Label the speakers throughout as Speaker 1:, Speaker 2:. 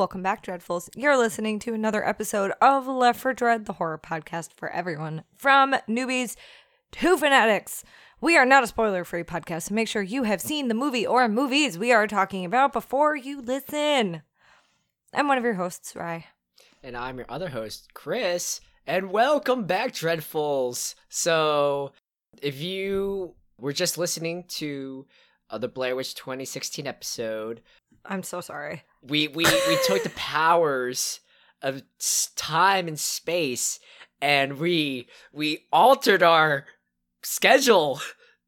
Speaker 1: welcome back, Dreadfuls. You're listening to another episode of Left for Dread, the horror podcast for everyone from newbies to fanatics. We are not a spoiler free podcast, so make sure you have seen the movie or movies we are talking about before you listen. I'm one of your hosts, Rye.
Speaker 2: And I'm your other host, Chris. And welcome back, Dreadfuls. So, if you were just listening to uh, the Blair Witch 2016 episode,
Speaker 1: I'm so sorry.
Speaker 2: We we we took the powers of time and space and we we altered our schedule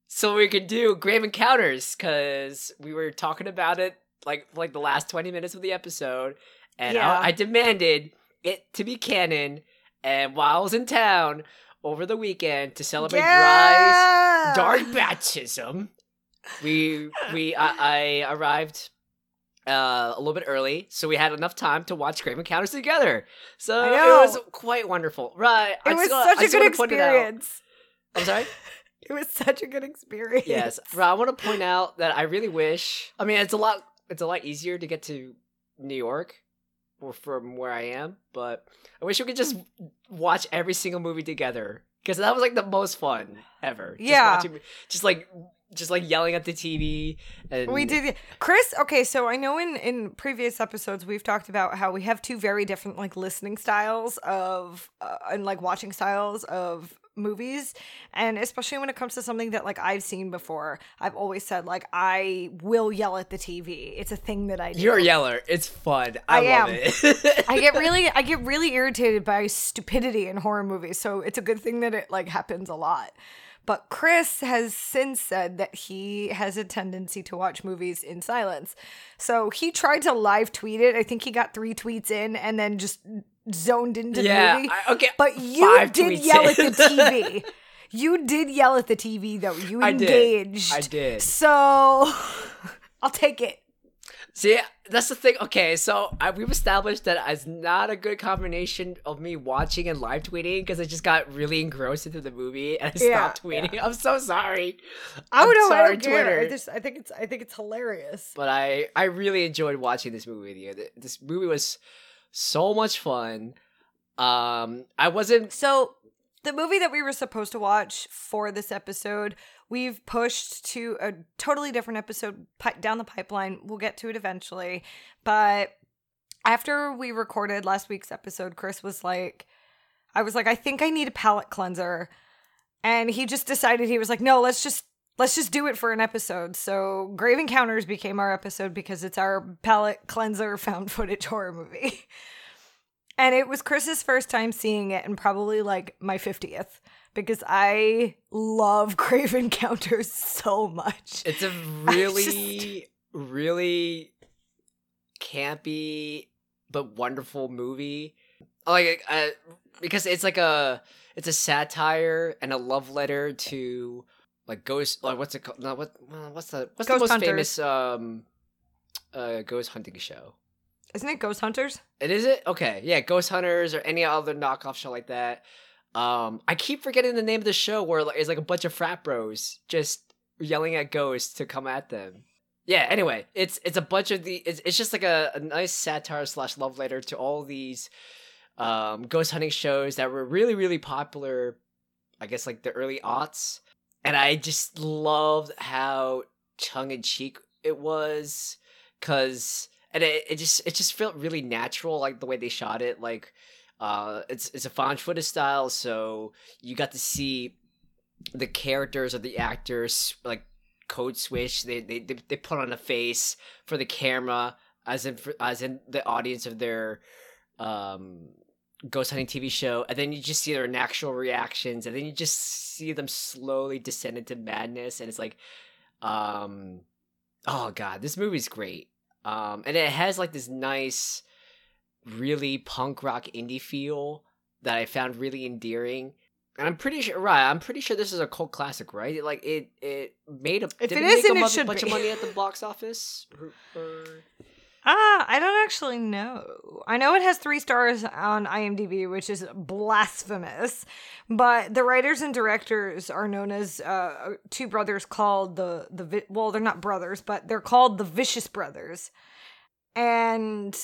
Speaker 2: so we could do grave encounters because we were talking about it like like the last 20 minutes of the episode and
Speaker 1: Yeah.
Speaker 2: I, I demanded it to be canon and while i was in town over the weekend to celebrate
Speaker 1: Yeah!
Speaker 2: dark baptism. We we I, I arrived uh, a little bit early, so we had enough time to watch Grave Encounters together. So it was quite wonderful, right?
Speaker 1: It
Speaker 2: I
Speaker 1: was
Speaker 2: wanna-
Speaker 1: such
Speaker 2: I
Speaker 1: a good
Speaker 2: point it out.
Speaker 1: experience.
Speaker 2: I'm sorry.
Speaker 1: It was such a good experience.
Speaker 2: Yes, right. I want to point out that I really wish. I mean, it's a lot. It's a lot easier to get to New York, or from where I am. But I wish we could just watch every single movie together because that was like the most fun ever. Just
Speaker 1: Yeah.
Speaker 2: watching, just like just like yelling at the TV. And
Speaker 1: We did Chris, okay, so I know in in previous episodes we've talked about how we have two very different like listening styles of uh, and like watching styles of movies and especially when it comes to something that like I've seen before. I've always said like I will yell at the TV. It's a thing that I do.
Speaker 2: You're a yeller. It's fun. I,
Speaker 1: I
Speaker 2: love
Speaker 1: am.
Speaker 2: it.
Speaker 1: I get really I get really irritated by stupidity in horror movies. So it's a good thing that it like happens a lot. But Chris has since said that he has a tendency to watch movies in silence. So he tried to live tweet it. I think he got 3 tweets in and then just zoned into
Speaker 2: yeah.
Speaker 1: the movie.
Speaker 2: I- okay.
Speaker 1: But you did yell at the TV. you did yell at the TV though. You
Speaker 2: I did.
Speaker 1: engaged.
Speaker 2: I did.
Speaker 1: So I'll take it.
Speaker 2: See, that's the thing. Okay, so I, we've established that it's not a good combination of me watching and live tweeting because I just got really engrossed into the movie and I
Speaker 1: Yeah,
Speaker 2: stopped tweeting. I'm so sorry.
Speaker 1: I don't know. I don't care. I just I think it's I think it's hilarious.
Speaker 2: But I I really enjoyed watching this movie with you. This movie was so much fun. Um, I wasn't.
Speaker 1: So, the movie that we were supposed to watch for this episode, we've pushed to a totally different episode pi- down the pipeline. We'll get to it eventually. But after we recorded last week's episode, Chris was like, I was like, I think I need a palate cleanser. And he just decided he was like, no, let's just let's just do it for an episode. So Grave Encounters became our episode because it's our palate cleanser found footage horror movie. And it was Chris's first time seeing it and probably like my 50th because I love Grave Encounters so much.
Speaker 2: It's a really, really campy but wonderful movie. Like, uh, because it's like a it's a satire and a love letter to like ghost. Like, what's it called? No, what? uh, What's the what's
Speaker 1: Ghost
Speaker 2: the most
Speaker 1: Hunters.
Speaker 2: famous um uh ghost hunting show?
Speaker 1: Isn't it Ghost Hunters?
Speaker 2: It is it? Okay, yeah, Ghost Hunters or any other knockoff show like that. Um, I keep forgetting the name of the show where it's like a bunch of frat bros just yelling at ghosts to come at them. Yeah. Anyway, it's it's a bunch of the. It's, it's just like a, a nice satire slash love letter to all these um ghost hunting shows that were really really popular. I guess like the early aughts, and I just loved how tongue in cheek it was, cause and it, it just it just felt really natural like the way they shot it like uh it's it's a found footage style so you got to see the characters or the actors like code switch. They they they, put on a face for the camera as in as in the audience of their um ghost hunting tv show and then you just see their natural reactions and then you just see them slowly descend into madness and it's like um oh god this movie's great um and it has like this nice really punk rock indie feel that i found really endearing. And i'm pretty sure right i'm pretty sure this is a cult classic right? Like it it made a
Speaker 1: If
Speaker 2: did
Speaker 1: it
Speaker 2: make
Speaker 1: isn't,
Speaker 2: a
Speaker 1: it should
Speaker 2: bunch
Speaker 1: be.
Speaker 2: of money at the box office? Or- or-
Speaker 1: Ah, I don't actually know. I know it has three stars on IMDb, which is blasphemous. But the writers and directors are known as uh, two brothers called the the well, they're not brothers, but they're called the Vicious Brothers, and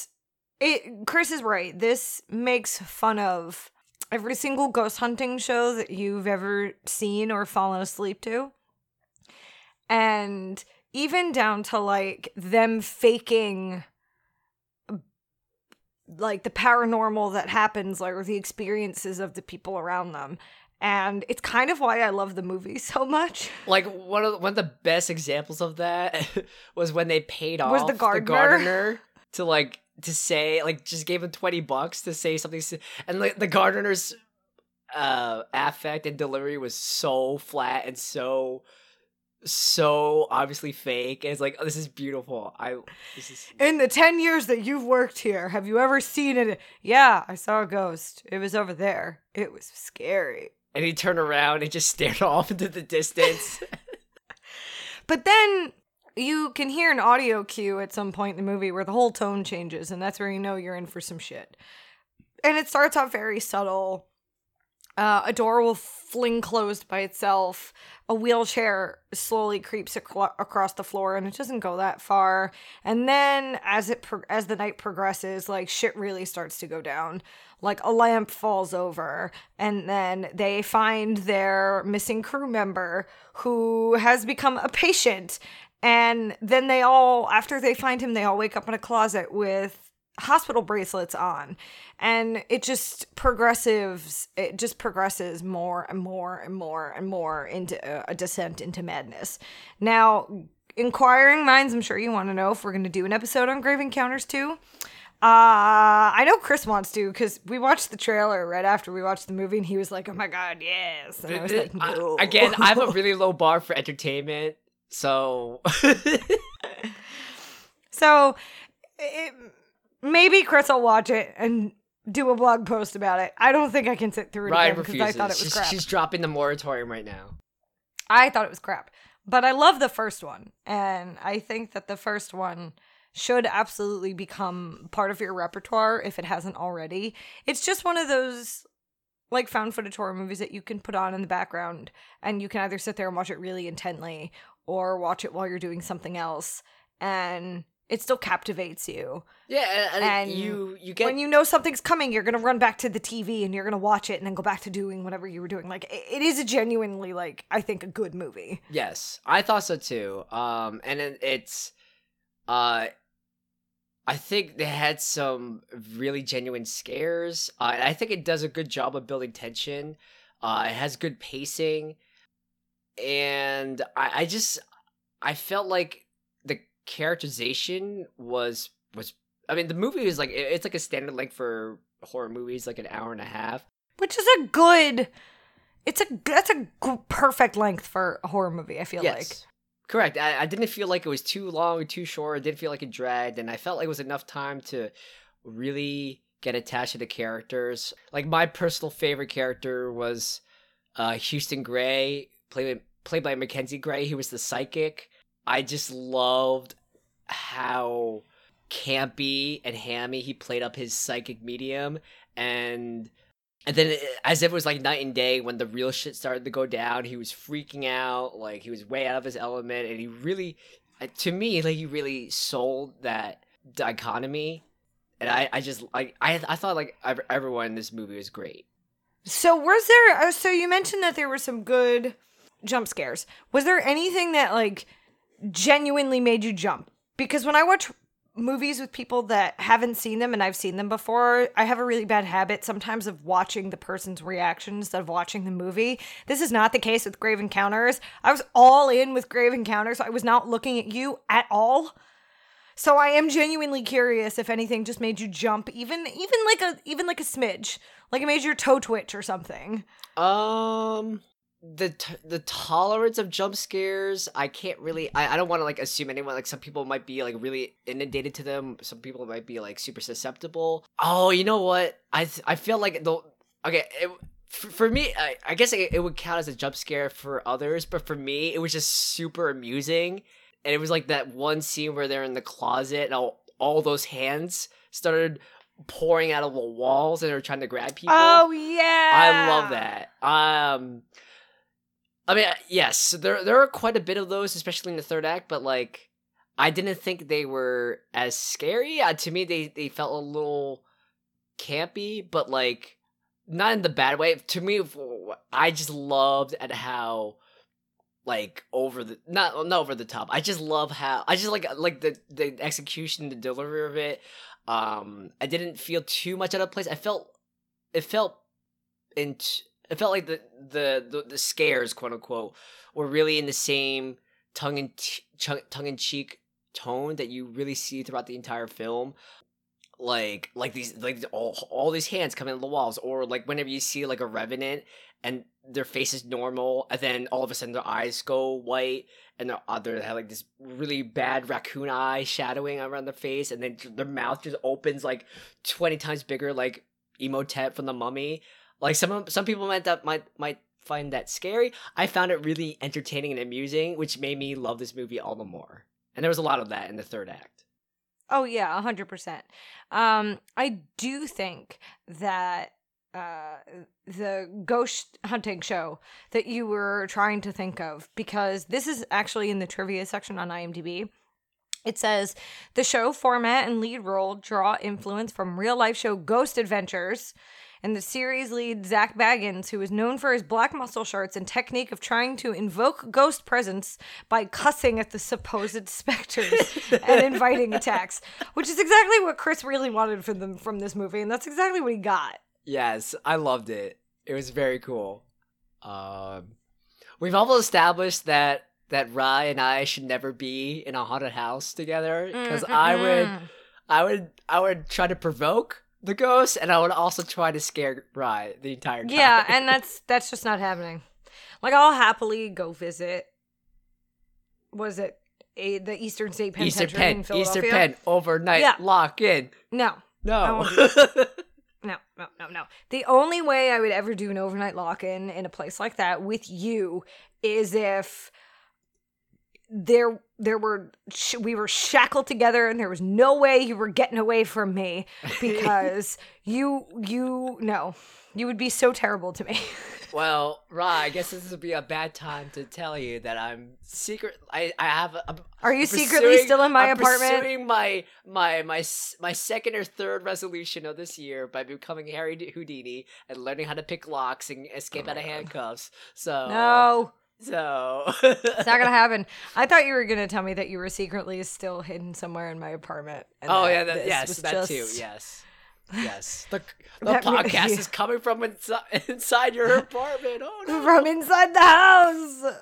Speaker 1: it Chris is right. This makes fun of every single ghost hunting show that you've ever seen or fallen asleep to. And even down to like them faking like the paranormal that happens like or the experiences of the people around them and it's kind of why I love the movie so much.
Speaker 2: Like one of the, one of the best examples of that was when they paid off
Speaker 1: Was the
Speaker 2: the
Speaker 1: gardener.
Speaker 2: gardener to like to say like just gave him 20 bucks to say something and like the gardener's uh affect and delivery was so flat and so so obviously fake and it's like oh, this is beautiful i this is
Speaker 1: In the 10 years that you've worked here, have you ever seen it? Yeah, I saw a ghost. It was over there. It was scary.
Speaker 2: and he turned around and just stared off into the distance
Speaker 1: But then you can hear an audio cue at some point in the movie where the whole tone changes, and that's where you know you're in for some shit. And it starts off very subtle. Uh, a door will fling closed by itself. A wheelchair slowly creeps acro- across the floor, and it doesn't go that far. And then, as it pro- as the night progresses, like shit really starts to go down. Like a lamp falls over, and then they find their missing crew member who has become a patient. And then they all, after they find him, they all wake up in a closet with hospital bracelets on and it just progresses it just progresses more and more and more and more into a, a descent into madness. Now inquiring minds i'm sure you want to know if we're going to do an episode on grave encounters 2. Uh i know chris wants to because we watched the trailer right after we watched the movie and he was like oh my god yes. And i was like
Speaker 2: I-
Speaker 1: no.
Speaker 2: again i have a really low bar for entertainment so.
Speaker 1: So it, maybe Chris will watch it and do a blog post about it. I don't think I can sit through it
Speaker 2: Ryan
Speaker 1: again because
Speaker 2: refuses
Speaker 1: I thought it was
Speaker 2: she's,
Speaker 1: crap.
Speaker 2: she's dropping the moratorium right now
Speaker 1: I thought it was crap. But I love the first one. And I think that the first one should absolutely become part of your repertoire if it hasn't already. It's just one of those like found footage horror movies that you can put on in the background and you can either sit there and watch it really intently or watch it while you're doing something else and it still captivates you.
Speaker 2: Yeah, and,
Speaker 1: And
Speaker 2: you you get
Speaker 1: when you know something's coming, you're gonna run back to the TV and you're gonna watch it and then go back to doing whatever you were doing. Like it, is a genuinely like I think a good movie.
Speaker 2: yes, I thought so too. Um, and it, it's, uh, I think they had some really genuine scares. Uh, I think it does a good job of building tension. Uh, it has good pacing, and I, I just I felt like characterization was was. I mean, the movie is like it's like a standard length for horror movies, like an hour and a half.
Speaker 1: which is a good. It's a that's a g- perfect length for a horror movie. I feel like.
Speaker 2: Correct. I, I didn't feel like it was too long or too short. It didn't feel like it dragged, and I felt like it was enough time to really get attached to the characters. Like my personal favorite character was uh, Houston Gray, played played by Mackenzie Gray. He was the psychic. I just loved how campy and hammy he played up his psychic medium, and and then, it- as if it was like night and day, when the real shit started to go down, he was freaking out. Like he was way out of his element, and he really, uh, to me, like he really sold that dichotomy. And I, I just like I, I thought like everyone in this movie was great.
Speaker 1: So was there? Uh, so you mentioned that there were some good jump scares. Was there anything that like genuinely made you jump? Because when I watch movies with people that haven't seen them and I've seen them before, I have a really bad habit sometimes of watching the person's reaction instead of watching the movie. This is not the case with Grave Encounters. I was all in with Grave Encounters. I was not looking at you at all. So I am genuinely curious if anything just made you jump, even even like a even like a smidge, like it made your toe twitch or something.
Speaker 2: Um, the t- the tolerance of jump scares, I can't really. I, I don't want to like assume anyone. Like some people might be like really inundated to them. Some people might be like super susceptible. Oh, you know what? I th- I feel like the okay. It, for, for me, I, I guess it, it would count as a jump scare for others, but for me, it was just super amusing. And it was like that one scene where they're in the closet and all, all those hands started pouring out of the walls and they're trying to grab people.
Speaker 1: Oh yeah.
Speaker 2: I love that. Um, I mean, yes, there there are quite a bit of those, especially in the third act. But like, I didn't think they were as scary. Uh, to me, they they felt a little campy, but like not in the bad way. To me, I just loved at how like over the not not over the top. I just love how I just like like the the execution, the delivery of it. Um, I didn't feel too much out of place. I felt it felt in it felt like the the the, the scares, quote unquote, were really in the same tongue in t- tongue in cheek tone that you really see throughout the entire film. Like like these like all, all these hands coming in the walls or like whenever you see like a revenant and their face is normal and then all of a sudden their eyes go white and their other have like this really bad raccoon eye shadowing around their face and then their mouth just opens like 20 times bigger like Imhotep from the mummy like some some people might that might might find that scary i found it really entertaining and amusing which made me love this movie all the more and there was a lot of that in the third act
Speaker 1: Oh yeah, hundred percent. Um, I do think that uh, the ghost hunting show that you were trying to think of, because this is actually in the trivia section on IMDb. It says the show format and lead role draw influence from real life show Ghost Adventures and the series lead Zak Bagans, who is known for his black muscle shirts and technique of trying to invoke ghost presence by cussing at the supposed specters and inviting attacks, which is exactly what Chris really wanted from them from this movie, and that's exactly what he got.
Speaker 2: Yes, I loved it. It was very cool. Um, we've almost established that that Rye and I should never be in a haunted house together because. I would, I would, I would try to provoke the ghost, and I would also try to scare Rye the entire time.
Speaker 1: Yeah, and that's that's just not happening. Like I'll happily go visit. Was it a, the Eastern State Penitentiary
Speaker 2: Eastern Penn,
Speaker 1: in Philadelphia?
Speaker 2: Eastern Penn overnight yeah. lock in.
Speaker 1: No,
Speaker 2: no,
Speaker 1: no, no, no, no. The only way I would ever do an overnight lock in in a place like that with you is if there there were sh- we were shackled together and there was no way you were getting away from me because you you no you would be so terrible to me.
Speaker 2: Well Ra, i guess this would be a bad time to tell you that i'm secret i i have a,
Speaker 1: are you secretly still in my
Speaker 2: I'm
Speaker 1: apartment?
Speaker 2: pursuing my my my my second or third resolution of this year by becoming harry houdini and learning how to pick locks and escape oh out of handcuffs. So
Speaker 1: no
Speaker 2: so
Speaker 1: it's not gonna happen. I thought you were gonna tell me that you were secretly still hidden somewhere in my apartment.
Speaker 2: oh yeah, that, yes, that just... too. Yes, yes. The the podcast is coming from inside inside your apartment. Oh no,
Speaker 1: from inside the house.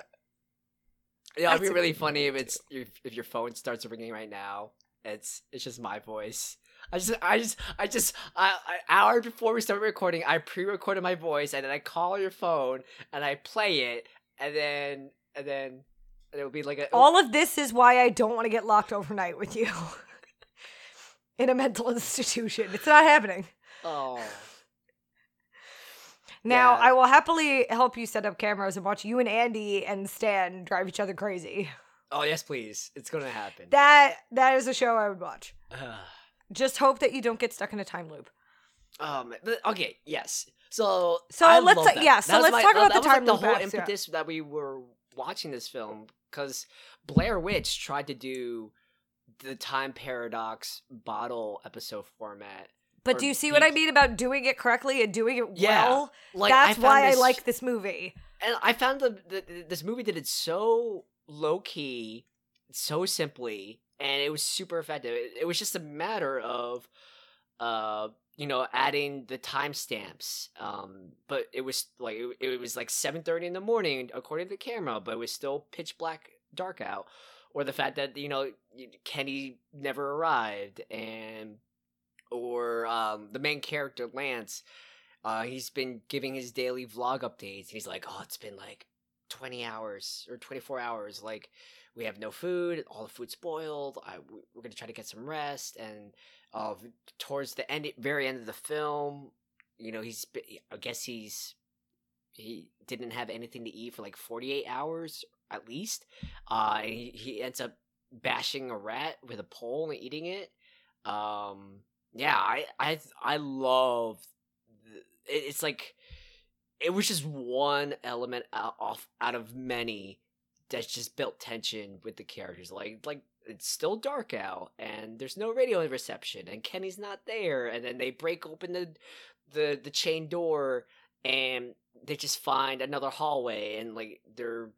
Speaker 2: Yeah, it'd be really funny if it's if your phone starts ringing right now. It's it's just my voice. I just, I just, I just, I, I, hour before we start recording, I pre-recorded my voice, and then I call your phone and I play it, and then and then it would be like a
Speaker 1: all of this is why I don't want to get locked overnight with you in a mental institution. It's not happening.
Speaker 2: Oh.
Speaker 1: Now yeah. I will happily help you set up cameras and watch you and Andy and Stan drive each other crazy.
Speaker 2: Oh yes, please. It's gonna happen.
Speaker 1: That that is a show I would watch. Just hope that you don't get stuck in a time loop.
Speaker 2: Um. Okay. Yes. So
Speaker 1: so
Speaker 2: I
Speaker 1: let's yeah. So let's my, talk about the time
Speaker 2: like the whole impetus yeah. that we were watching this film because Blair Witch tried to do the time paradox bottle episode format.
Speaker 1: But do you see what I mean about doing it correctly and doing it yeah, well? Like, That's I why this, I like this movie.
Speaker 2: And I found the, the this movie did it so low key, so simply, and it was super effective. It, it was just a matter of uh you know adding the timestamps um but it was like it, it was like 7:30 in the morning according to the camera but it was still pitch black dark out or the fact that you know Kenny never arrived and or um the main character Lance uh he's been giving his daily vlog updates he's like oh it's been like 20 hours or 24 hours like we have no food all the food's spoiled I, we're gonna try to get some rest and of towards the end, very end of the film, you know, he's I guess he's he didn't have anything to eat for like 48 hours at least. Uh, and he, he ends up bashing a rat with a pole and eating it. Um, yeah, I I I love. It's like it was just one element off out of many that just built tension with the characters. Like like it's still dark out and there's no radio reception and Kenny's not there and then they break open the the the chain door and they just find another hallway and like they're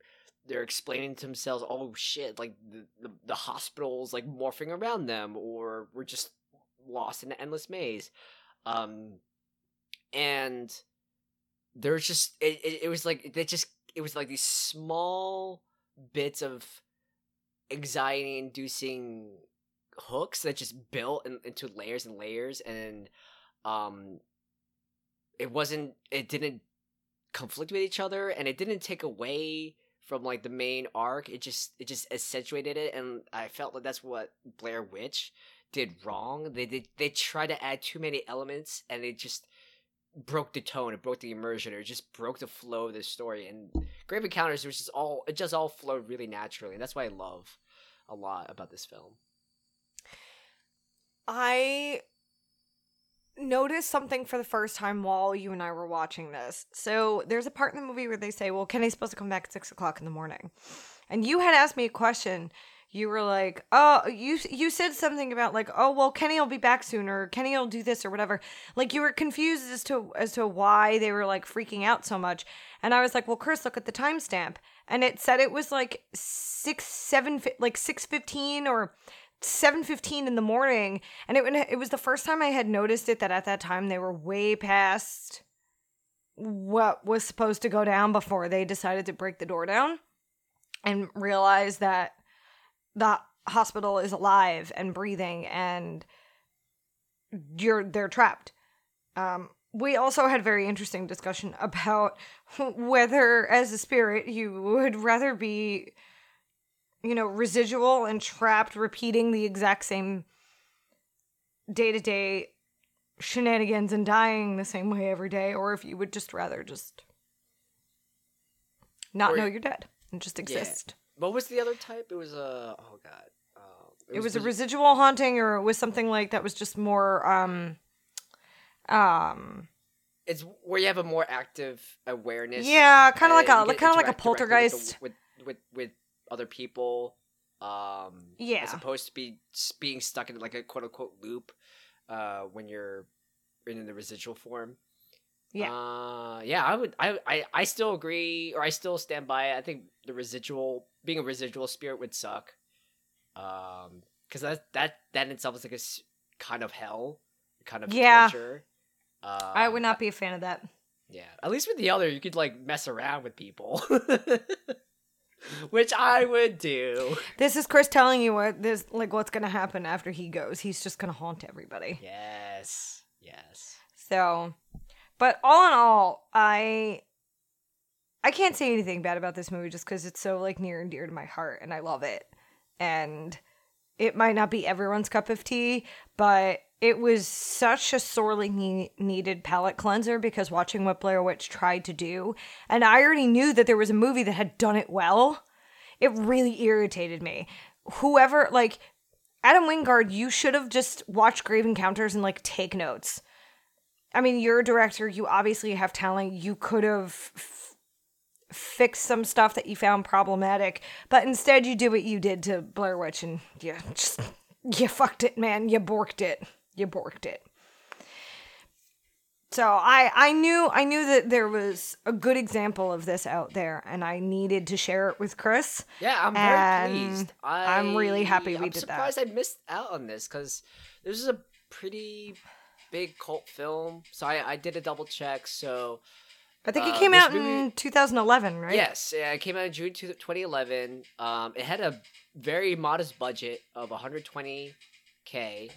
Speaker 2: they're explaining to themselves oh shit like the, the, the hospital's like morphing around them or we're just lost in an endless maze. Um and there's just it, it, it was like they just it was like these small bits of anxiety inducing hooks that just built in, into layers and layers and um it wasn't it didn't conflict with each other and it didn't take away from like the main arc. It just it just accentuated it and i felt like that's what blair witch did wrong. They did they tried to add too many elements and it just broke the tone. It broke the immersion. It just broke the flow of the story and grave encounters was just all it just all flowed really naturally and that's why i love a lot about this film
Speaker 1: I noticed something for the first time while you and I were watching this. So there's a part in the movie where they say, "Well, Kenny's supposed to come back at six o'clock in the morning," and you had asked me a question. You were like, "Oh, you you said something about like, oh, well, Kenny will be back soon, or Kenny will do this or whatever." Like you were confused as to as to why they were like freaking out so much, and I was like, "Well, Chris, look at the timestamp," and it said it was like six seven like six fifteen or 7:15 in the morning. And it it was the first time I had noticed it that at that time they were way past what was supposed to go down before they decided to break the door down and realize that the hospital is alive and breathing and you're they're trapped. Um we also had very interesting discussion about whether as a spirit you would rather be you know, residual and trapped repeating the exact same day to day shenanigans and dying the same way every day, or if you would just rather just not
Speaker 2: Or-
Speaker 1: know you're dead and just exist.
Speaker 2: What was the other type it was a oh god um,
Speaker 1: It was a residual haunting, or it was something like that was just more, um, um,
Speaker 2: it's where you have a more active awareness
Speaker 1: yeah, kind of like a, kind of like a
Speaker 2: directly with the-
Speaker 1: poltergeist.
Speaker 2: with, with with other people um
Speaker 1: Yeah.
Speaker 2: as opposed to be being stuck in like a quote unquote loop uh when you're in the residual form
Speaker 1: Yeah.
Speaker 2: uh yeah i would i i, I still agree or i still stand by it i think the residual being a residual spirit would suck um because that that that in itself is like a kind of hell kind of
Speaker 1: Yeah.
Speaker 2: torture um,
Speaker 1: I would not be a fan of that.
Speaker 2: yeah, at least with the other, you could like mess around with people, which I would do.
Speaker 1: This is Chris telling you what this like what's gonna happen after he goes. He's just gonna haunt everybody.
Speaker 2: Yes, yes.
Speaker 1: So, but all in all, I I can't say anything bad about this movie just because it's so like near and dear to my heart, and I love it. And it might not be everyone's cup of tea, but it was such a sorely ne- needed palate cleanser because watching what Blair Witch tried to do, and I already knew that there was a movie that had done it well. It really irritated me. Whoever like Adam Wingard, you should have just watched Grave Encounters and like take notes. I mean, you're a director. You obviously have talent. You could have f- fixed some stuff that you found problematic, but instead you did what you did to Blair Witch, and you just you fucked it, man. You borked it. You borked it. So I I knew I knew that there was a good example of this out there, and I needed to share it with Chris.
Speaker 2: Yeah, I'm very pleased. I,
Speaker 1: I'm really happy we
Speaker 2: I'm
Speaker 1: did that.
Speaker 2: surprised I missed out on this because this is a pretty big cult film. So I, I did a double check. So
Speaker 1: I think it
Speaker 2: Uh,
Speaker 1: came out in 2011, right?
Speaker 2: yes, yeah, it came out in June 2011. Um, it had a very modest budget of 120k,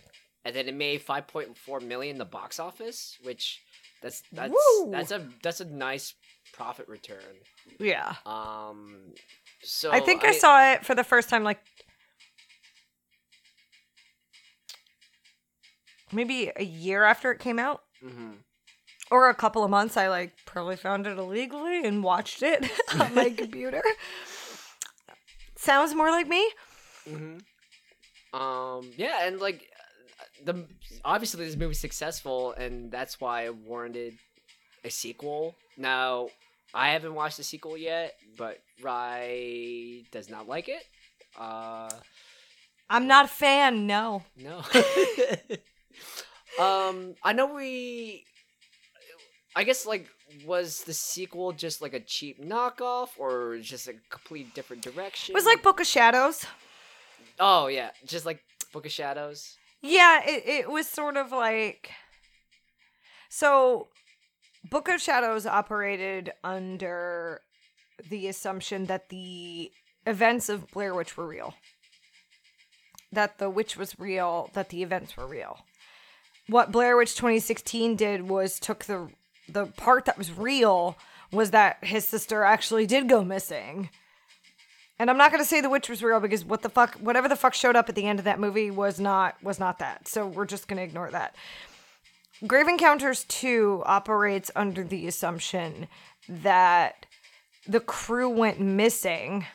Speaker 2: and then it made 5.4 million in the box office, which that's that's
Speaker 1: Woo!
Speaker 2: that's a that's a nice profit return.
Speaker 1: Yeah.
Speaker 2: Um, so
Speaker 1: I think I, saw it for the first time like maybe a year after it came out
Speaker 2: mhm.
Speaker 1: or a couple of months I like probably found it illegally and watched it on my computer. Sounds more like me.
Speaker 2: hmm Um. Yeah, and like the obviously this movie's successful, and that's why it warranted a sequel. Now, I haven't watched the sequel yet, but Rye does not like it. Uh,
Speaker 1: I'm not a fan. No.
Speaker 2: No. um, I know we. I guess like was the sequel just like a cheap knockoff or just a complete different direction?
Speaker 1: It was like Book of Shadows.
Speaker 2: Oh yeah, just like Book of Shadows.
Speaker 1: Yeah, it, it was sort of like so Book of Shadows operated under the assumption that the events of Blair Witch were real. That the witch was real, that the events were real. What Blair Witch 2016 did was took the the part that was real was that his sister actually did go missing. And I'm not going to say the witch was real because what the fuck whatever the fuck showed up at the end of that movie was not was not that. So we're just going to ignore that. Grave Encounters 2 operates under the assumption that the crew went missing.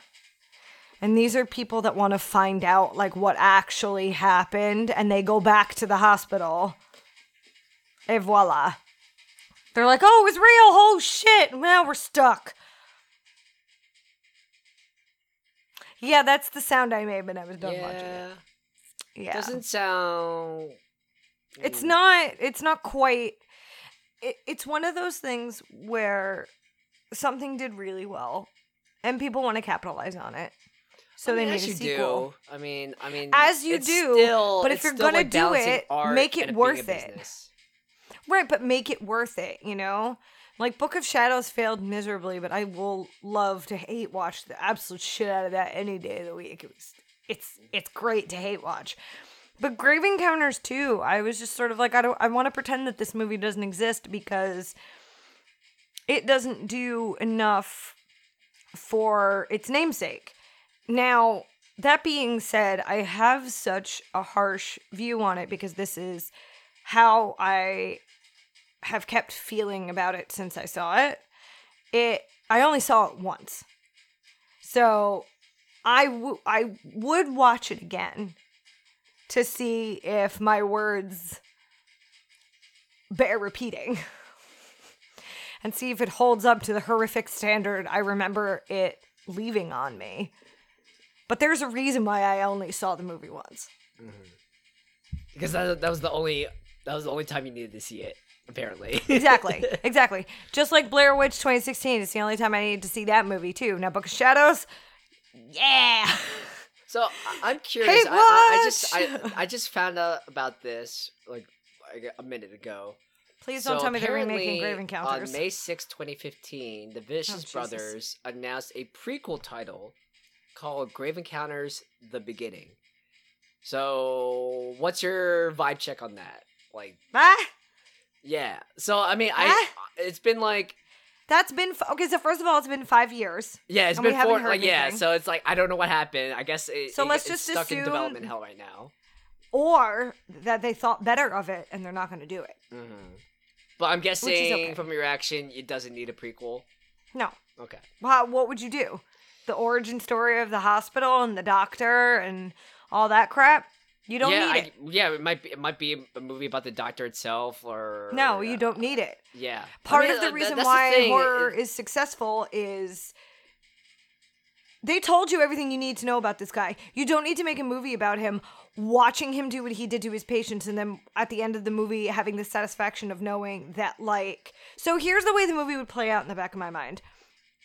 Speaker 1: And these are people that want to find out like what actually happened and they go back to the hospital. Et voila. They're like, "Oh, it was real. Oh shit. Now we're stuck." Yeah, that's the sound I made when I was done watching it.
Speaker 2: Yeah,
Speaker 1: Yeah.
Speaker 2: doesn't sound.
Speaker 1: it's
Speaker 2: Mm.
Speaker 1: not it's not quite it, it's one of those things where something did really well and people want to capitalize on it so
Speaker 2: I mean,
Speaker 1: they made a
Speaker 2: you
Speaker 1: sequel
Speaker 2: do. I mean, I mean,
Speaker 1: As you do,
Speaker 2: still-
Speaker 1: but if you're gonna
Speaker 2: like
Speaker 1: do it, make it
Speaker 2: and being a
Speaker 1: worth it.
Speaker 2: business.
Speaker 1: Right but make it worth it you know? Like book of shadows failed miserably but i will love to hate watch the absolute shit out of that any day of the week. It was it's it's great to hate watch. But grave encounters 2 i was just sort of like i don't i want to pretend that this movie doesn't exist because it doesn't do enough for its namesake. Now that being said i have such a harsh view on it because this is how i have kept feeling about it since I saw it. It I only saw it once. So I w- I would watch it again to see if my words bear repeating and see if it holds up to the horrific standard I remember it leaving on me. But there's a reason why I only saw the movie once. Mm-hmm.
Speaker 2: because that, that was the only that was the only time you needed to see it. Apparently,
Speaker 1: Exactly. exactly. Just like Blair Witch 2016. It's the only time I needed to see that movie too. Now Book of Shadows. Yeah.
Speaker 2: So I'm curious.
Speaker 1: Hey,
Speaker 2: I, I, I just I! I just found out about this like a minute ago.
Speaker 1: Please don't
Speaker 2: So
Speaker 1: tell me they're remaking Grave Encounters.
Speaker 2: On May 6, 2015, the Vicious
Speaker 1: Jesus.
Speaker 2: Brothers announced a prequel title called Grave Encounters: The Beginning. So, what's your vibe check on that? Like,
Speaker 1: ah,
Speaker 2: yeah. So, I mean, I
Speaker 1: Ah.
Speaker 2: it's been like
Speaker 1: that's been f- okay. So first of all, it's been five years.
Speaker 2: yeah, it's been four like yeah. So it's like I don't know what happened. I guess it,
Speaker 1: So
Speaker 2: it-
Speaker 1: let's
Speaker 2: it's
Speaker 1: just
Speaker 2: stuck in development hell right now.
Speaker 1: Or that they thought better of it and they're not going to do it.
Speaker 2: hmm But I'm guessing
Speaker 1: okay.
Speaker 2: from your reaction, it doesn't need a prequel.
Speaker 1: No.
Speaker 2: Okay.
Speaker 1: How, what would you do? The origin story of the hospital and the doctor and all that crap? You don't
Speaker 2: yeah,
Speaker 1: need
Speaker 2: I-
Speaker 1: it.
Speaker 2: yeah, it might be. It might be a movie about the doctor itself, or
Speaker 1: No,
Speaker 2: or,
Speaker 1: you
Speaker 2: uh,
Speaker 1: don't need it.
Speaker 2: Yeah, I
Speaker 1: part
Speaker 2: mean,
Speaker 1: of the
Speaker 2: uh,
Speaker 1: reason why
Speaker 2: thing,
Speaker 1: horror
Speaker 2: it-
Speaker 1: is successful is they told you everything you need to know about this guy. You don't need to make a movie about him watching him do what he did to his patients and then at the end of the movie having the satisfaction of knowing that like so here's the way the movie would play out in the back of my mind.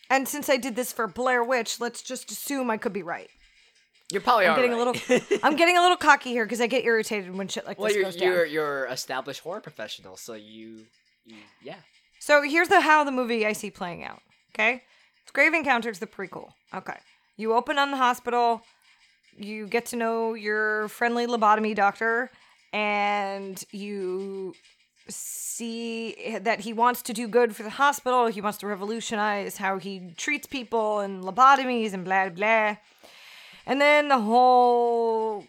Speaker 1: And since I did this for Blair Witch, let's just assume I could be right.
Speaker 2: You're probably
Speaker 1: I'm getting a little I'm getting a little cocky here because I get irritated when shit like
Speaker 2: well,
Speaker 1: this
Speaker 2: you're
Speaker 1: goes down.
Speaker 2: you're you're established horror professional, so you, you yeah.
Speaker 1: So here's the how the movie I see playing out. Okay, it's Grave Encounters, the prequel. Okay, you open on the hospital, you get to know your friendly lobotomy doctor, and you see that he wants to do good for the hospital. He wants to revolutionize how he treats people and lobotomies and blah blah. And then the whole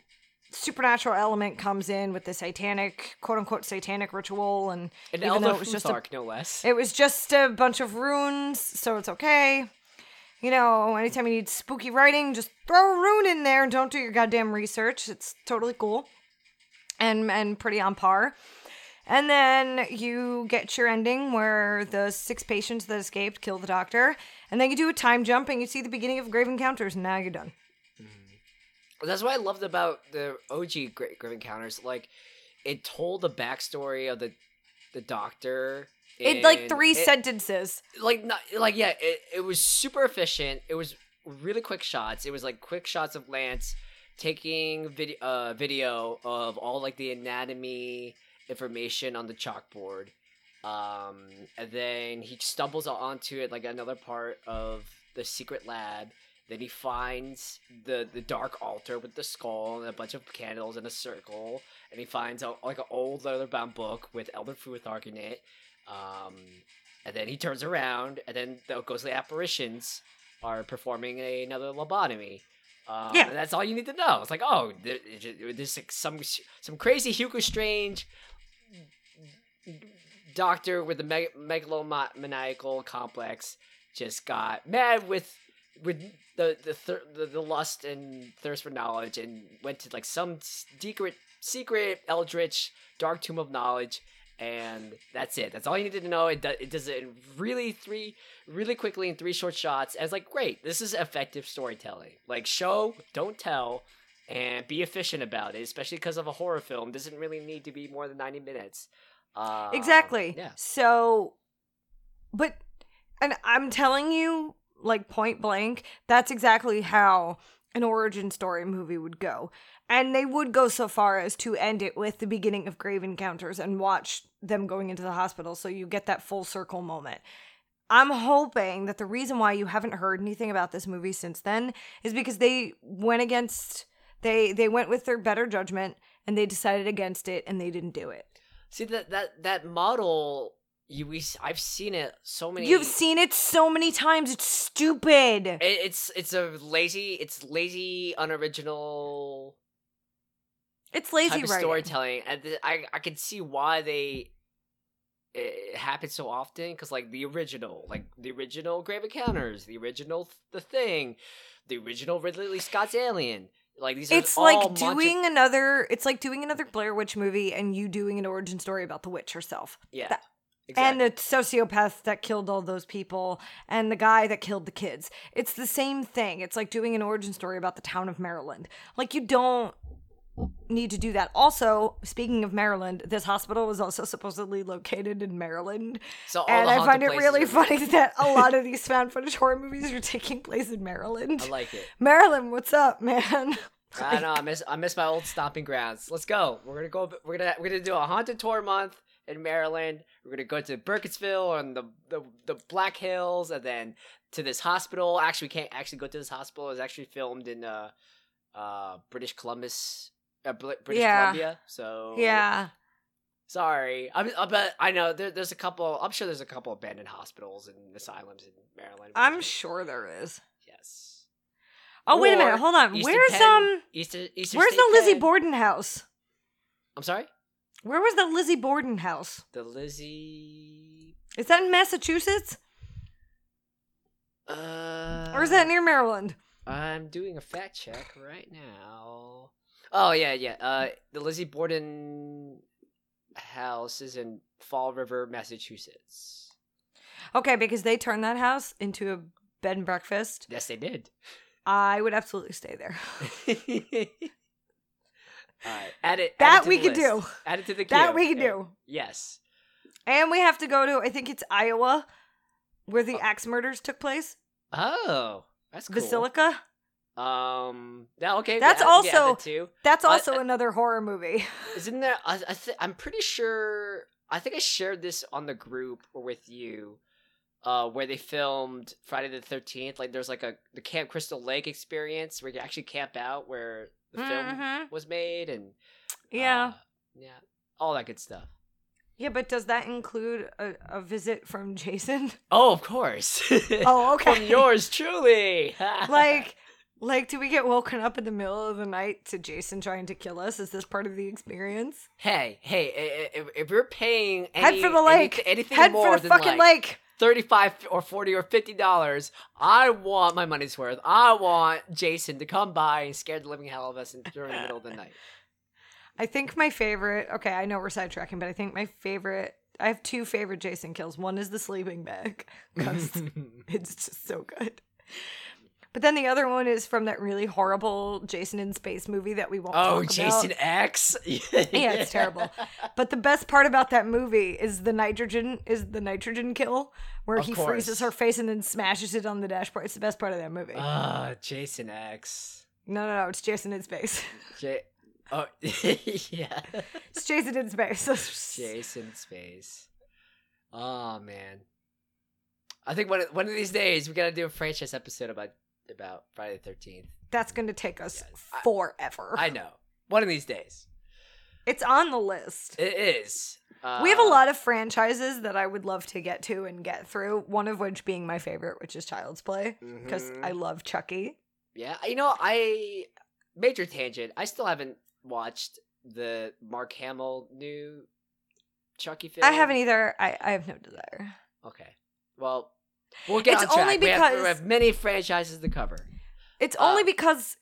Speaker 1: supernatural element comes in with the satanic, quote unquote, satanic ritual, and
Speaker 2: An
Speaker 1: even though it was just a
Speaker 2: no less.
Speaker 1: it was just a bunch of runes, so it's okay. You know, anytime you need spooky writing, just throw a rune in there. and Don't do your goddamn research. It's totally cool. And and pretty on par. And then you get your ending where the six patients that escaped kill the doctor. And then you do a time jump and you see the beginning of Grave Encounters, and now you're done.
Speaker 2: That's what I loved about the OG Gra- Grave Encounters. Like, it told the backstory of the the doctor.
Speaker 1: In like three
Speaker 2: it-
Speaker 1: sentences.
Speaker 2: like not like yeah it, it was super efficient it was really quick shots it was like quick shots of lance taking video uh video of all like the anatomy information on the chalkboard um and then he stumbles onto it like another part of the secret lab then he finds the the dark altar with the skull and a bunch of candles in a circle and he finds a, like an old leather bound book with elder Futhark in it um and then he turns around, and then the ghostly apparitions are performing another lobotomy. Um,
Speaker 1: Yeah.
Speaker 2: and that's all you need to know. It's like, oh, there- there's like some some crazy Hugo Strange doctor with the meg- megalomaniacal complex just got mad with with the the, thir- the the lust and thirst for knowledge and went to like some secret secret eldritch dark tomb of knowledge and that's it. That's all you needed to know. It, do- it does it in really three really quickly in three short shots. And it's like great this is effective storytelling. Like show don't tell and be efficient about it especially because of a horror film. Doesn't really need to be more than 90 minutes. Uh,
Speaker 1: Exactly.
Speaker 2: yeah.
Speaker 1: So, but, and I'm telling you, like point blank, that's exactly how an origin story movie would go. And they would go so far as to end it with the beginning of Grave Encounters and watch them going into the hospital so you get that full circle moment. I'm hoping that the reason why you haven't heard anything about this movie since then is because they went against they they went with their better judgment and they decided against it and they didn't do it.
Speaker 2: See that that that model you we I've seen it so many
Speaker 1: You've seen it so many times. It's stupid.
Speaker 2: it, it's it's a lazy it's lazy unoriginal
Speaker 1: It's lazy
Speaker 2: type of
Speaker 1: writing.
Speaker 2: storytelling and I I can see why they eh, it happens so often because like the original like the original Grave Encounters the original The Thing the original Ridley Scott's Alien like these are
Speaker 1: It's
Speaker 2: all
Speaker 1: like doing another. It's like doing another Blair Witch movie and you doing an origin story about the witch herself.
Speaker 2: yeah
Speaker 1: that-
Speaker 2: exactly.
Speaker 1: And the sociopath that killed all those people and the guy that killed the kids. It's the same thing. It's like doing an origin story about the town of Maryland. Like you don't need to do that. Also, speaking of Maryland, this hospital was also supposedly located in Maryland.
Speaker 2: so all
Speaker 1: and I find it really funny that a lot of these found footage horror movies are taking place in Maryland.
Speaker 2: I like it
Speaker 1: Maryland, what's up, man?
Speaker 2: I know. I miss. I miss my old stomping grounds. Let's go. We're gonna go. We're gonna. We're gonna do a haunted tour month in Maryland. We're gonna go to Burkittsville and the the, the Black Hills, and then to this hospital. Actually, we can't actually go to this hospital. It's actually filmed in uh, uh, British Columbus, uh, Br- British
Speaker 1: Yeah.
Speaker 2: Columbia. So
Speaker 1: Yeah.
Speaker 2: Sorry. I, I bet. I know. There, there's a couple. I'm sure there's a couple abandoned hospitals and asylums in Maryland.
Speaker 1: I'm sure there is.
Speaker 2: Yes.
Speaker 1: Oh, wait a minute. Hold on.
Speaker 2: Eastern
Speaker 1: Where's
Speaker 2: Penn-
Speaker 1: um
Speaker 2: Eastern, Eastern
Speaker 1: where's
Speaker 2: State
Speaker 1: the Lizzie
Speaker 2: Penn.
Speaker 1: Borden house?
Speaker 2: I'm sorry.
Speaker 1: Where was the Lizzie Borden house?
Speaker 2: The Lizzie.
Speaker 1: Is that in Massachusetts?
Speaker 2: Uh,
Speaker 1: Or is that near Maryland?
Speaker 2: I'm doing a fact check right now. Oh yeah, yeah. Uh, the Lizzie Borden house is in Fall River, Massachusetts.
Speaker 1: Okay, because they turned that house into a bed and breakfast.
Speaker 2: Yes, they did.
Speaker 1: I would absolutely stay there.
Speaker 2: All right, add it. add
Speaker 1: That
Speaker 2: it to
Speaker 1: we
Speaker 2: the
Speaker 1: could
Speaker 2: list.
Speaker 1: do.
Speaker 2: Add it to the queue.
Speaker 1: That we could
Speaker 2: Yeah.
Speaker 1: do.
Speaker 2: Yes.
Speaker 1: And we have to go to I think it's Iowa where the
Speaker 2: Oh.
Speaker 1: axe murders took place.
Speaker 2: Oh, that's cool.
Speaker 1: Villisca.
Speaker 2: Um. Yeah. Okay.
Speaker 1: That's
Speaker 2: yeah, yeah,
Speaker 1: also-
Speaker 2: that too.
Speaker 1: That's
Speaker 2: I-
Speaker 1: also
Speaker 2: I-
Speaker 1: another horror movie.
Speaker 2: Isn't there? I, I th- I'm pretty sure. I think I shared this on the group or with you, uh, where they filmed Friday the Thirteenth. Like, there's like a the Camp Crystal Lake experience where you actually camp out where the film
Speaker 1: Mhm.
Speaker 2: was made, and
Speaker 1: Yeah.
Speaker 2: uh, yeah, all that good stuff.
Speaker 1: Yeah, but does that include a, a visit from Jason?
Speaker 2: Oh, of course.
Speaker 1: Oh, okay.
Speaker 2: From yours truly.
Speaker 1: like like do we get woken up in the middle of the night to Jason trying to kill us? Is this part of the experience?
Speaker 2: hey, hey, if, if you're paying
Speaker 1: Head for the lake.
Speaker 2: anyth- anything
Speaker 1: Head
Speaker 2: more
Speaker 1: for the
Speaker 2: than
Speaker 1: fucking
Speaker 2: like,
Speaker 1: lake.
Speaker 2: 35 or 40 or 50 dollars i want my money's worth i want jason to come by and scare the living hell of us in- during the middle of the night
Speaker 1: I think my favorite okay, I know we're sidetracking, but I think my favorite I have two favorite Jason kills. One is the sleeping bag. 'cause it's just so good. But then the other one is from that really horrible Jason in Space movie that we won't.
Speaker 2: Oh, Jason
Speaker 1: About.
Speaker 2: X.
Speaker 1: Yeah, it's terrible. But the best part about that movie is the nitrogen is the nitrogen kill where
Speaker 2: Of
Speaker 1: he
Speaker 2: course.
Speaker 1: freezes her face and then smashes it on the dashboard. It's the best part of that movie.
Speaker 2: Ah, Jason X.
Speaker 1: no, no, no, it's Jason in Space.
Speaker 2: J- oh, yeah.
Speaker 1: it's Jason in Space.
Speaker 2: Jason Space. Oh man. I think one of, one of these days we gotta do a franchise episode about about Friday the Thirteenth.
Speaker 1: That's going to take us
Speaker 2: I-
Speaker 1: forever.
Speaker 2: I know. One of these days.
Speaker 1: it's on the list.
Speaker 2: It is. Uh,
Speaker 1: we have a lot of franchises that I would love to get to and get through. One of which being my favorite, which is Child's Play, because
Speaker 2: mhm.
Speaker 1: I love Chucky.
Speaker 2: Yeah, you know, I major tangent. I still haven't watched the Mark Hamill new Chucky film.
Speaker 1: I haven't either. I, I have no desire.
Speaker 2: Okay. Well, we'll get
Speaker 1: It's
Speaker 2: on track.
Speaker 1: only
Speaker 2: we, have, we have many franchises to cover.
Speaker 1: It's
Speaker 2: Uh,
Speaker 1: only because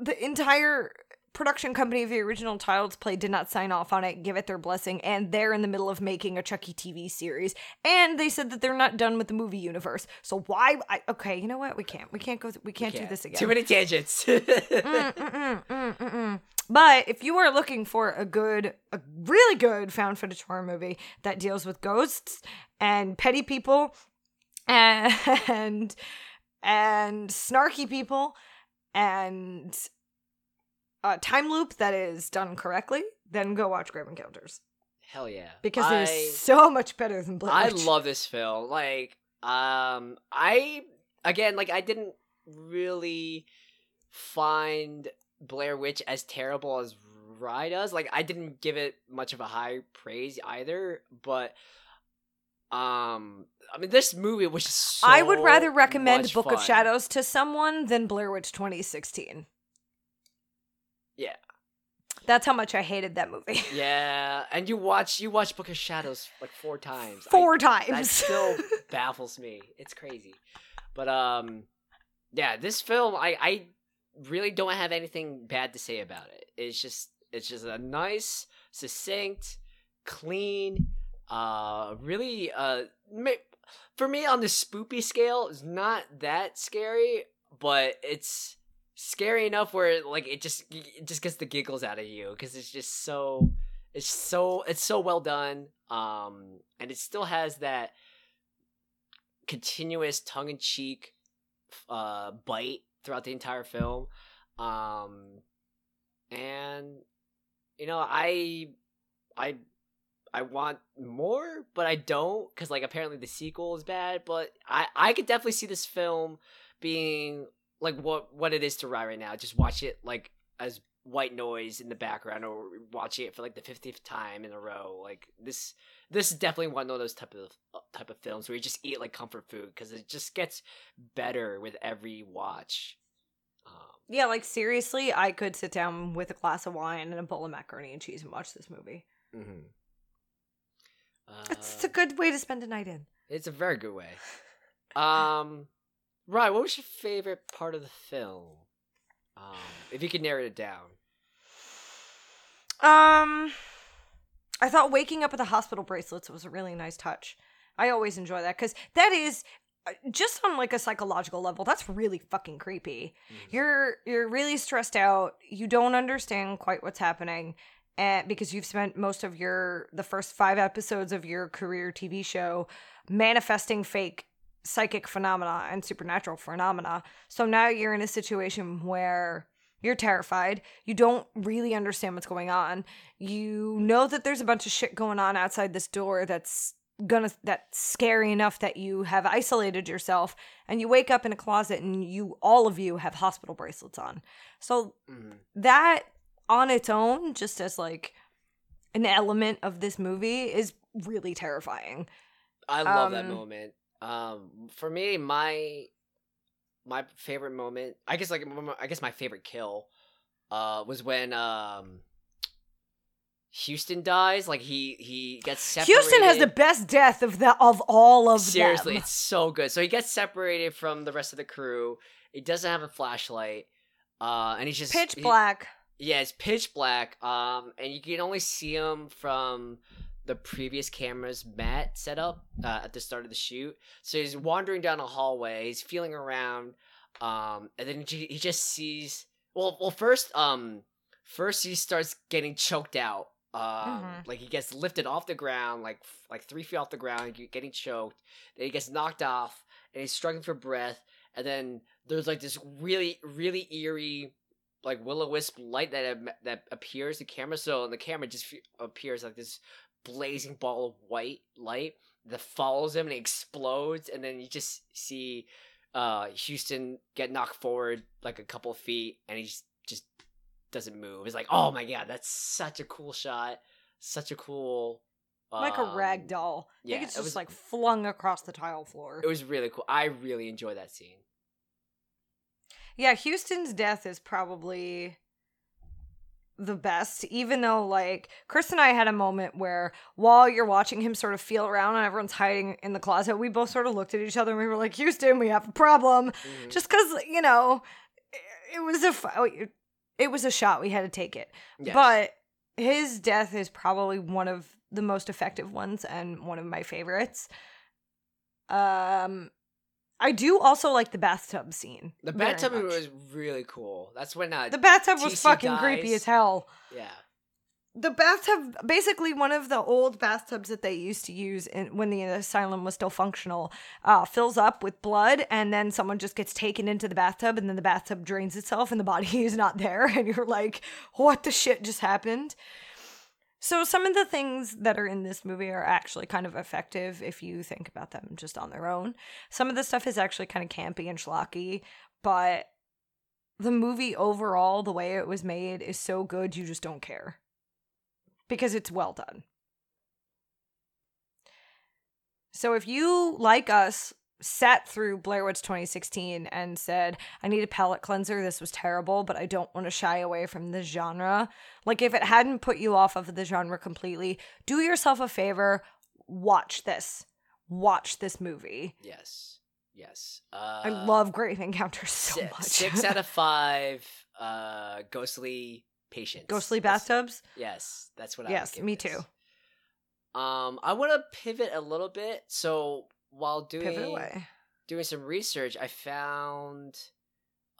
Speaker 1: the entire production company of the original Child's Play did not sign off on it, give it their blessing, and they're in the middle of making a Chucky TV series. And they said that they're not done with the movie universe. So why? I, okay, you know what? We can't. We can't go. We can't do this again.
Speaker 2: Too many tangents.
Speaker 1: Mm, mm, mm. But if you are looking for a good, a really good found footage horror movie that deals with ghosts and petty people and and snarky people and a time loop that is done correctly, then go watch Grave Encounters
Speaker 2: Hell yeah.
Speaker 1: because
Speaker 2: I,
Speaker 1: it is so much better than Blair
Speaker 2: I
Speaker 1: Witch.
Speaker 2: love this film. Like, um, I again, like, I didn't really find Blair Witch as terrible as Rye does. Like, I didn't give it much of a high praise either. But, um, I mean, this movie was just so
Speaker 1: I would rather recommend Book of. Shadows to someone than Blair Witch 2016.
Speaker 2: Yeah.
Speaker 1: That's how much I hated that movie.
Speaker 2: Yeah, and you watch you watch Book of Shadows like four times. I-
Speaker 1: Four
Speaker 2: that
Speaker 1: times.
Speaker 2: still baffles me. It's crazy. But um yeah, this film I I really don't have anything bad to say about it. It's just it's just a nice, succinct, clean, uh really uh for me on the spoopy scale it's not that scary, but it's scary enough where like it just it just gets the giggles out of you because it's just so it's so it's so well done um and it still has that continuous tongue-in-cheek uh bite throughout the entire film um and you know i i i want more but i don't because like apparently the sequel is bad but i i could definitely see this film being like what what it is to Rye right now. Just watch it like as white noise in the background or watching it for like the 50th time in a row. Like this this is definitely one of those type of uh, type of films where you just eat like comfort food because it just gets better with every watch. Um,
Speaker 1: yeah, like seriously, I could sit down with a glass of wine and a bowl of macaroni and cheese and watch this movie.
Speaker 2: Mhm.
Speaker 1: It's
Speaker 2: Uh,
Speaker 1: a good way to spend a night in.
Speaker 2: it's a very good way um right what was your favorite part of the film um if you could narrow it down
Speaker 1: Um, I thought waking up with the hospital bracelets was a really nice touch. I always enjoy that because that is uh, just on like a psychological level. That's really fucking creepy.
Speaker 2: Mhm.
Speaker 1: You're you're really stressed out. You don't understand quite what's happening, and because you've spent most of your the first five episodes of your career TV show manifesting fake psychic phenomena and supernatural phenomena. So now you're in a situation where you're terrified. You don't really understand what's going on. You know that there's a bunch of shit going on outside this door that's gonna that's scary enough that you have isolated yourself and you wake up in a closet and you all of you have hospital bracelets on. So
Speaker 2: Mhm.
Speaker 1: that on its own just as like an element of this movie is really terrifying.
Speaker 2: I love that
Speaker 1: Um,
Speaker 2: moment. Um, for me, my my favorite moment, I guess, like I guess my favorite kill, uh, was when um, Houston dies. Like he he gets separated.
Speaker 1: Houston has the best death of the of all of them.
Speaker 2: seriously.
Speaker 1: them.
Speaker 2: It's so good. So he gets separated from the rest of the crew. He doesn't have a flashlight. Uh, and he's just
Speaker 1: Pitch
Speaker 2: he-
Speaker 1: black.
Speaker 2: Yeah, it's pitch black. Um, and you can only see him from the previous cameras Matt set up uh, at the start of the shoot. So he's wandering down a hallway. He's feeling around. Um, and then he, just sees. Well, well, first, um, first he starts getting choked out. Um,
Speaker 1: Mhm.
Speaker 2: like he gets lifted off the ground, like like three feet off the ground, getting choked. Then he gets knocked off, and he's struggling for breath. And then there's like this really, really eerie, like will o wisp light that that appears the camera. So and the camera just appears like this blazing ball of white light that follows him and explodes, and then you just see uh Houston get knocked forward like a couple feet, and he just, just doesn't move. It's like, oh my god, that's such a cool shot, such a cool,
Speaker 1: like a
Speaker 2: um,
Speaker 1: rag doll. I
Speaker 2: yeah,
Speaker 1: it's
Speaker 2: it
Speaker 1: just
Speaker 2: was-
Speaker 1: like flung across the tile floor.
Speaker 2: It was really cool. I really enjoyed that scene.
Speaker 1: Yeah, Houston's death is probably the best, even though, like, Chris and I had a moment where while you're watching him sort of feel around and everyone's hiding in the closet, we both sort of looked at each other and we were like, Houston, we have a problem.
Speaker 2: Mhm.
Speaker 1: Just because, you know, it- it was a. f- It was a shot. We had to take it.
Speaker 2: Yes.
Speaker 1: But his death is probably one of the most effective ones and one of my favorites. Um, I do also like the bathtub scene.
Speaker 2: the bathtub
Speaker 1: much.
Speaker 2: was really cool. That's when uh,
Speaker 1: The bathtub was
Speaker 2: TC
Speaker 1: fucking creepy as hell.
Speaker 2: yeah.
Speaker 1: The bathtub, basically one of the old bathtubs that they used to use in, when the asylum was still functional, uh, fills up with blood, and then someone just gets taken into the bathtub, and then the bathtub drains itself, and the body is not there, and you're like, "What the shit just happened?" So some of the things that are in this movie are actually kind of effective if you think about them just on their own. Some of the stuff is actually kind of campy and schlocky, but the movie overall, the way it was made, is so good you just don't care because it's well done. So if you, like us, sat through Blair Witch 2016 and said, I need a palate cleanser, this was terrible, but I don't want to shy away from this genre, like if it hadn't put you off of the genre completely, do yourself a favor, watch this. Watch this movie.
Speaker 2: Yes. Yes. Uh,
Speaker 1: I love Grave Encounters so
Speaker 2: si-
Speaker 1: much.
Speaker 2: Six out of five. Uh, ghostly patients.
Speaker 1: Ghostly
Speaker 2: That's-
Speaker 1: bathtubs?
Speaker 2: Yes, that's what I.
Speaker 1: Yes, me
Speaker 2: this.
Speaker 1: too.
Speaker 2: Um, I want to pivot a little bit. So while doing doing some research, I found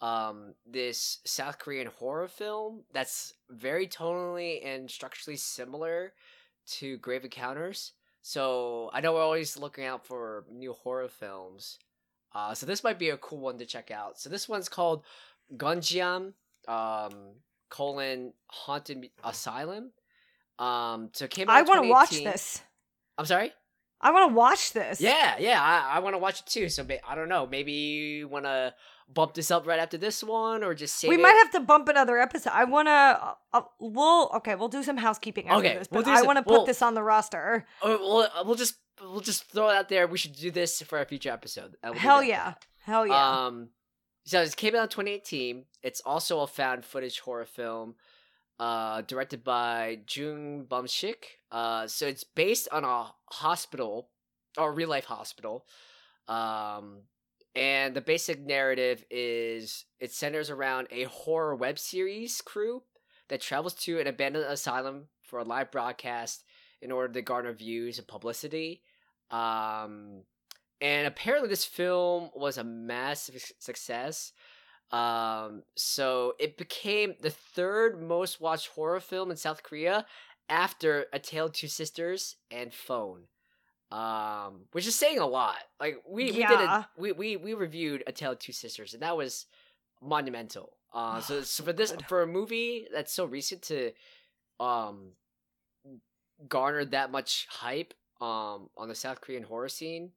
Speaker 2: um this South Korean horror film that's very tonally and structurally similar to Grave Encounters. So I know we're always looking out for new horror films. Uh, so this might be a cool one to check out. So this one's called Gonjiam, um, colon Haunted Asylum. Um, so it came out.
Speaker 1: I want to watch this.
Speaker 2: I'm sorry.
Speaker 1: I want to watch this.
Speaker 2: Yeah, yeah, I, I want to watch it too. So ba- I don't know. Maybe you want to bump this up right after this one, or just save
Speaker 1: we
Speaker 2: it?
Speaker 1: might have to bump another episode. I want to. Uh, uh, we'll okay. We'll do some housekeeping after
Speaker 2: Okay,
Speaker 1: this,
Speaker 2: we'll
Speaker 1: but I want to put
Speaker 2: we'll-
Speaker 1: this on the roster.
Speaker 2: Or we'll, we'll just we'll just throw it out there. We should do this for a future episode. we'll
Speaker 1: Hell yeah, hell yeah.
Speaker 2: Um, so it came out in 2018. It's also a found footage horror film, uh, directed by Jung Bum-shik. Uh, so it's based on a hospital, or real life hospital. Um, and the basic narrative is it centers around a horror web series crew that travels to an abandoned asylum for a live broadcast in order to garner views and publicity. Um, and apparently this film was a massive success. Um, so it became the third most watched horror film in South Korea after A Tale of Two Sisters and Phone. Um, which is saying a lot. Like we, we did
Speaker 1: Yeah.
Speaker 2: a, we, we we reviewed A Tale of Two Sisters and that was monumental. Uh, so, so for this for a movie that's so recent to um garner that much hype um on the South Korean horror scene,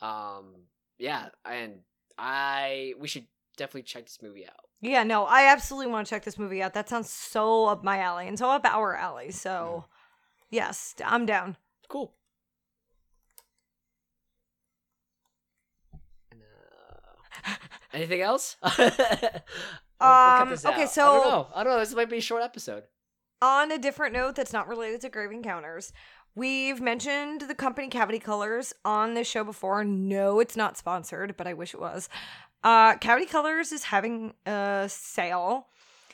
Speaker 2: um yeah, and I we should definitely check this movie out.
Speaker 1: yeah, no, I absolutely want to check this movie out. That sounds so up my alley and so up our alley. So, yes, I'm down.
Speaker 2: Cool. Uh, anything else? We'll- we'll
Speaker 1: Um,
Speaker 2: this
Speaker 1: okay,
Speaker 2: out. I
Speaker 1: so-
Speaker 2: don't know. I don't know. This might be a short episode.
Speaker 1: On a different note that's not related to Grave Encounters, we've mentioned the company Cavity Colors on this show before. No, it's not sponsored, but I wish it was. Uh, Cavity Colors is having a sale.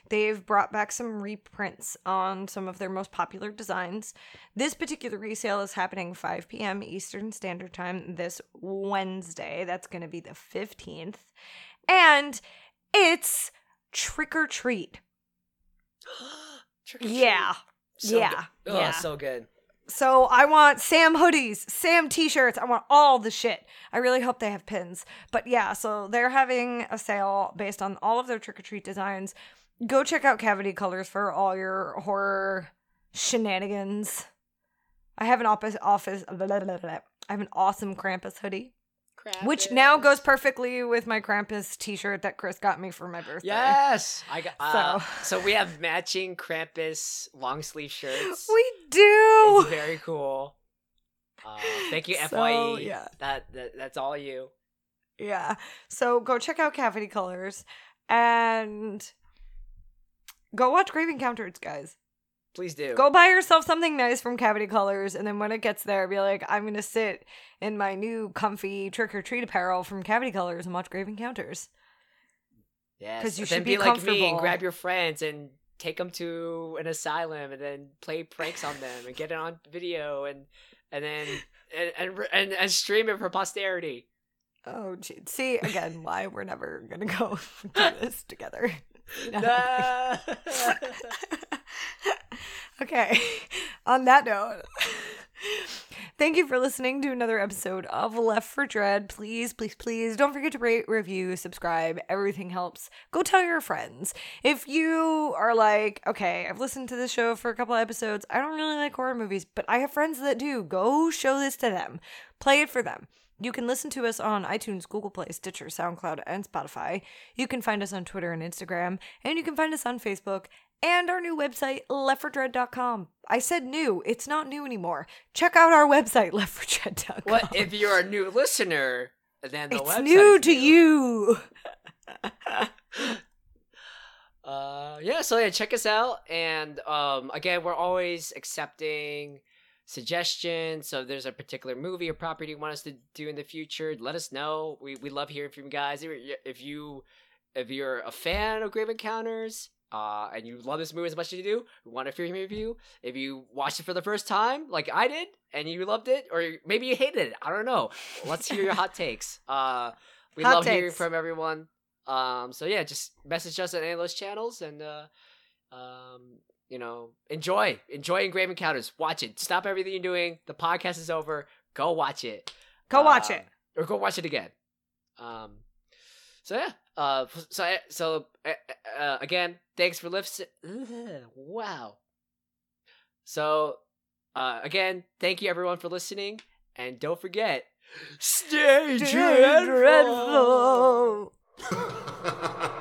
Speaker 1: They've brought back some reprints on some of their most popular designs. This particular resale is happening 5 p.m. Eastern Standard Time this Wednesday. That's going to be the 15th. And it's trick or treat.
Speaker 2: Trick or treat.
Speaker 1: Yeah.
Speaker 2: So
Speaker 1: yeah.
Speaker 2: Good. Oh,
Speaker 1: yeah.
Speaker 2: so good.
Speaker 1: So I want Sam hoodies, Sam t-shirts. I want all the shit. I really hope they have pins. But yeah, so they're having a sale based on all of their trick or treat designs. Go check out Cavity Colors for all your horror shenanigans. I have an office office. Blah, blah, blah. I have an awesome Krampus hoodie, which now goes perfectly with my Krampus T-shirt that Chris got me for my birthday.
Speaker 2: Yes, I got. Uh,
Speaker 1: So-
Speaker 2: so. we have matching Krampus long sleeve shirts.
Speaker 1: we do.
Speaker 2: It's very cool. Uh, thank you,
Speaker 1: So,
Speaker 2: Fye.
Speaker 1: yeah.
Speaker 2: That, that that's all you.
Speaker 1: Yeah. So go check out Cavity Colors and go watch Grave Encounters, guys.
Speaker 2: Please do.
Speaker 1: Go buy yourself something nice from Cavity Colors, and then when it gets there, be like, I'm gonna sit in my new comfy trick or treat apparel from Cavity Colors and watch Grave Encounters.
Speaker 2: Yes,
Speaker 1: because you should be
Speaker 2: be like me and grab your friends and take them to an asylum and then play pranks on them and get it on video and and then and and, and, and stream it for posterity.
Speaker 1: Oh, gee. see again why we're never gonna go do this together. No. Okay. On that note, thank you for listening to another episode of Left for Dread. Please, please, please don't forget to rate, review, subscribe. Everything helps. Go tell your friends. If you are like, okay, I've listened to this show for a couple episodes, I don't really like horror movies, but I have friends that do, go show this to them. Play it for them. You can listen to us on iTunes, Google Play, Stitcher, SoundCloud, and Spotify. You can find us on Twitter and Instagram, and you can find us on Facebook and our new website, leftfordread.com. I said new, it's not new anymore. Check out our website, leftfordread.com.
Speaker 2: what if you're a new listener? Then the
Speaker 1: it's new to you.
Speaker 2: Uh, yeah. So yeah, check us out. And um, again, we're always accepting suggestions. So if there's a particular movie or property you want us to do in the future, let us know. We we love hearing from you guys. If you- If you you're a fan of Grave Encounters. Uh, and you love this movie as much as you do, we want to hear your review. If you watched it for the first time, like I did, and you loved it, or maybe you hated it, I don't know. Let's hear your hot takes. Uh, we
Speaker 1: Hot
Speaker 2: love hearing from everyone. Um, so yeah, just message us on any of those channels, and uh, um, you know, enjoy, enjoy Engraved Encounters. Watch it. Stop everything you're doing. The podcast is over. Go watch it.
Speaker 1: Go watch
Speaker 2: Um,
Speaker 1: it.
Speaker 2: or go watch it again. Um, so yeah. Uh, so so uh, uh, again, thanks for listening. Wow. So, uh, again, thank you everyone for listening, and don't forget, stay dreadful.
Speaker 1: Dreadful.